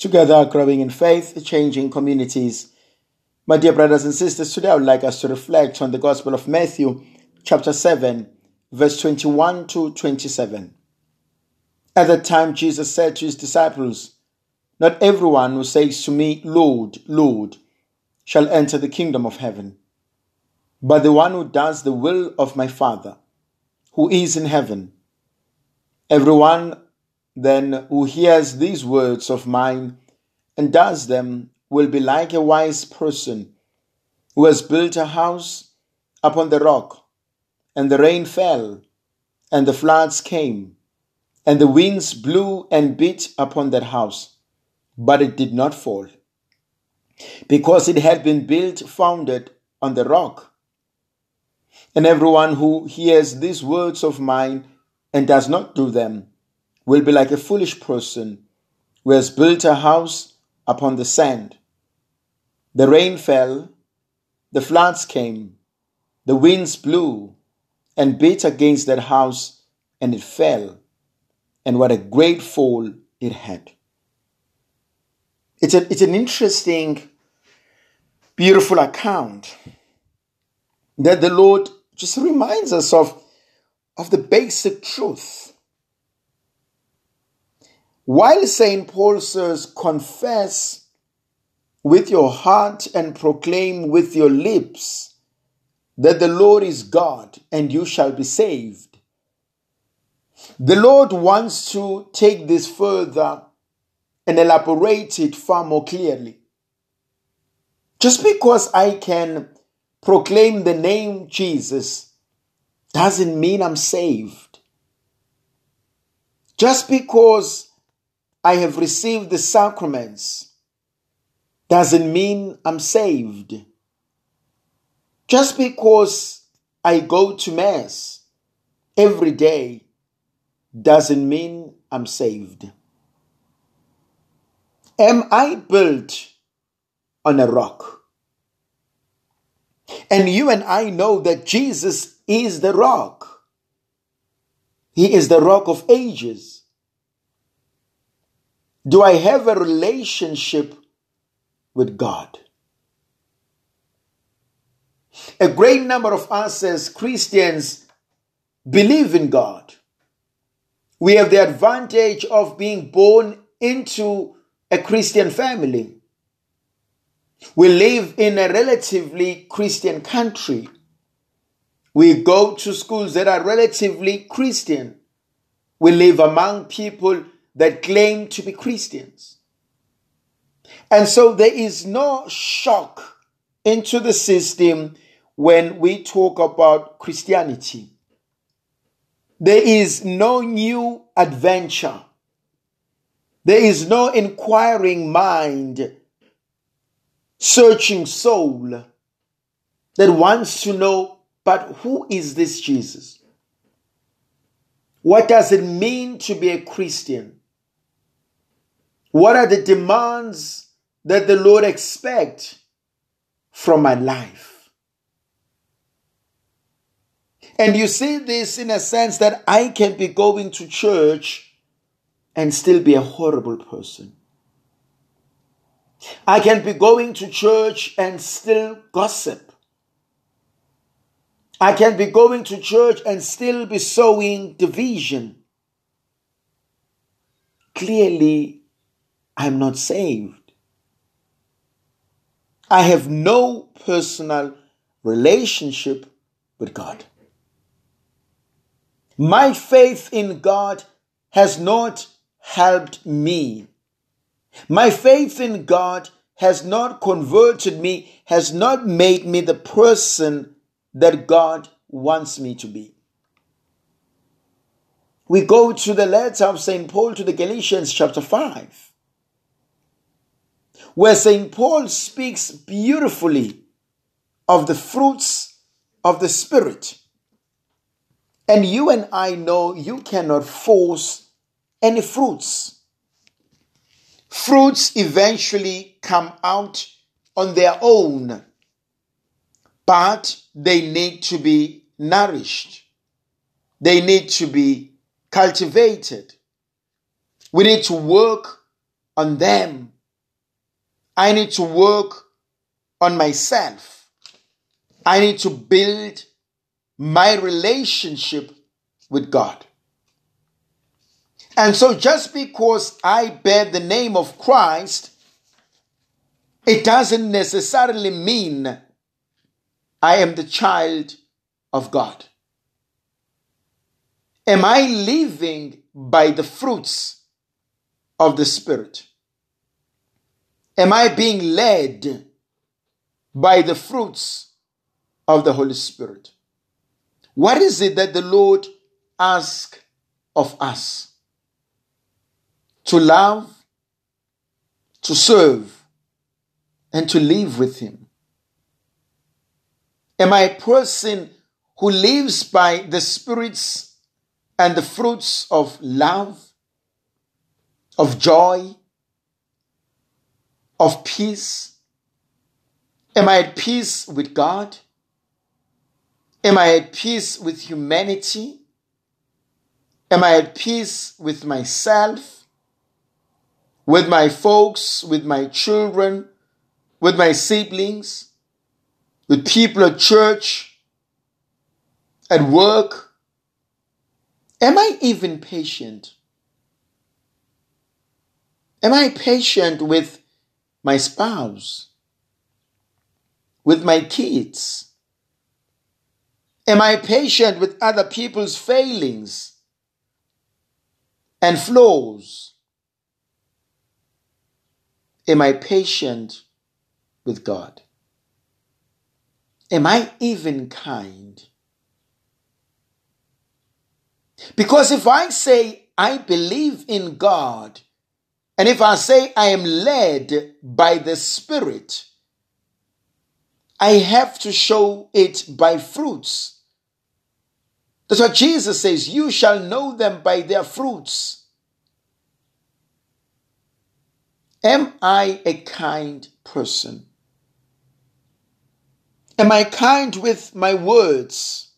together growing in faith, changing communities. My dear brothers and sisters, today I would like us to reflect on the Gospel of Matthew, chapter 7, verse 21 to 27. At that time, Jesus said to his disciples, Not everyone who says to me, Lord, Lord, shall enter the kingdom of heaven, but the one who does the will of my Father, who is in heaven. Everyone then who hears these words of mine and does them will be like a wise person who has built a house upon the rock, and the rain fell, and the floods came, and the winds blew and beat upon that house, but it did not fall, because it had been built founded on the rock. And everyone who hears these words of mine and does not do them will be like a foolish person who has built a house upon the sand. The rain fell, the floods came, the winds blew and beat against that house, and it fell. And what a great fall it had. It's, a, it's an interesting, beautiful account that the Lord just reminds us of, of the basic truth while St. Paul says, confess with your heart and proclaim with your lips that the Lord is God and you shall be saved. The Lord wants to take this further and elaborate it far more clearly. Just because I can proclaim the name Jesus doesn't mean I'm saved. Just because I have received the sacraments doesn't mean I'm saved. Just because I go to Mass every day doesn't mean I'm saved. Am I built on a rock? And you and I know that Jesus is the rock. He is the rock of ages. Do I have a relationship with God? A great number of us as Christians believe in God. We have the advantage of being born into a Christian family. We live in a relatively Christian country. We go to schools that are relatively Christian. We live among people that claim to be Christians. And so there is no shock into the system when we talk about Christianity. There is no new adventure. There is no inquiring mind, searching soul that wants to know, but who is this Jesus? What does it mean to be a Christian? What are the demands that the Lord expects from my life? And you see this in a sense that I can be going to church and still be a horrible person. I can be going to church and still gossip. I can be going to church and still be sowing division. Clearly, I'm not saved. I have no personal relationship with God. My faith in God has not helped me. My faith in God has not converted me, has not made me the person that God wants me to be. We go to the letter of St. Paul to the Galatians, chapter 5 where St. Paul speaks beautifully of the fruits of the Spirit. And you and I know you cannot force any fruits. Fruits eventually come out on their own, but they need to be nourished. They need to be cultivated. We need to work on them. I need to work on myself. I need to build my relationship with God. And so, just because I bear the name of Christ, it doesn't necessarily mean I am the child of God. Am I living by the fruits of the Spirit? Am I being led by the fruits of the Holy Spirit? What is it that the Lord asks of us? To love, to serve, and to live with Him. Am I a person who lives by the spirits and the fruits of love, of joy, of peace? Am I at peace with God? Am I at peace with humanity? Am I at peace with myself, with my folks, with my children, with my siblings, with people at church, at work? Am I even patient? Am I patient with my spouse? With my kids? Am I patient with other people's failings and flaws? Am I patient with God? Am I even kind? Because if I say I believe in God, and if I say I am led by the Spirit, I have to show it by fruits. That's what Jesus says. You shall know them by their fruits. Am I a kind person? Am I kind with my words?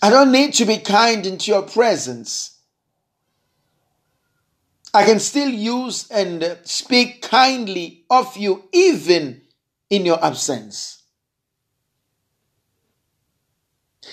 I don't need to be kind into your presence. I can still use and speak kindly of you even in your absence.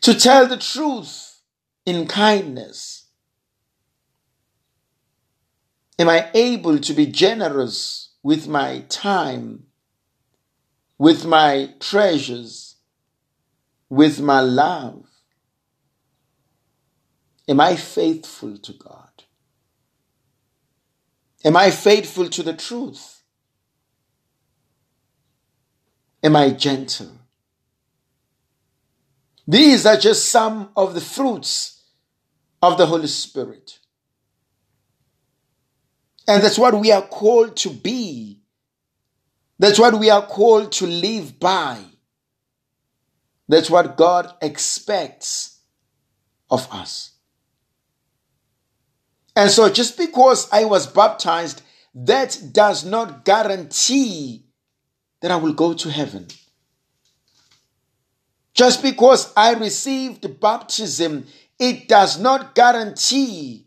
To tell the truth in kindness. Am I able to be generous with my time, with my treasures, with my love? Am I faithful to God? Am I faithful to the truth? Am I gentle? These are just some of the fruits of the Holy Spirit. And that's what we are called to be. That's what we are called to live by. That's what God expects of us. And so, just because I was baptized, that does not guarantee that I will go to heaven. Just because I received baptism, it does not guarantee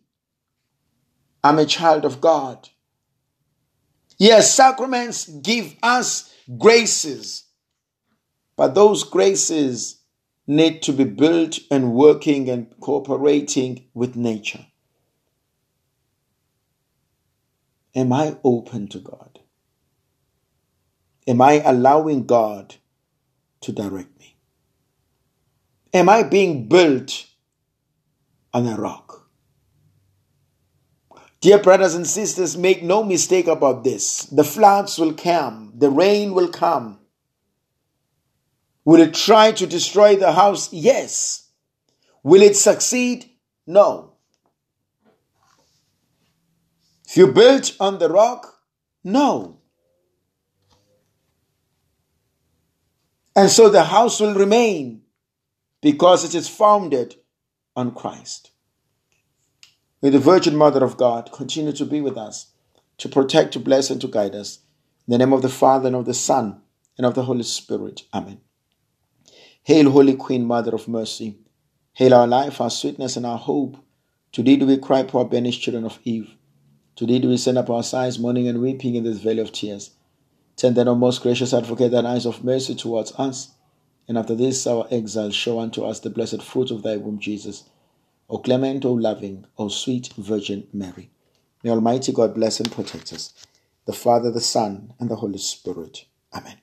I'm a child of God. Yes, sacraments give us graces, but those graces need to be built and working and cooperating with nature. Am I open to God? Am I allowing God to direct me? Am I being built on a rock? Dear brothers and sisters, make no mistake about this. The floods will come, the rain will come. Will it try to destroy the house? Yes. Will it succeed? No. If you built on the rock, no. And so the house will remain because it is founded on Christ. May the Virgin Mother of God continue to be with us, to protect, to bless, and to guide us. In the name of the Father, and of the Son, and of the Holy Spirit. Amen. Hail, Holy Queen, Mother of Mercy. Hail our life, our sweetness, and our hope. Today do we cry, poor banished children of Eve. Today do we send up our sighs, mourning and weeping in this valley of tears. Turn then, O most gracious advocate, thine eyes of mercy towards us. And after this our exile, show unto us the blessed fruit of thy womb, Jesus. O clement, O loving, O sweet Virgin Mary. May Almighty God bless and protect us, the Father, the Son, and the Holy Spirit. Amen.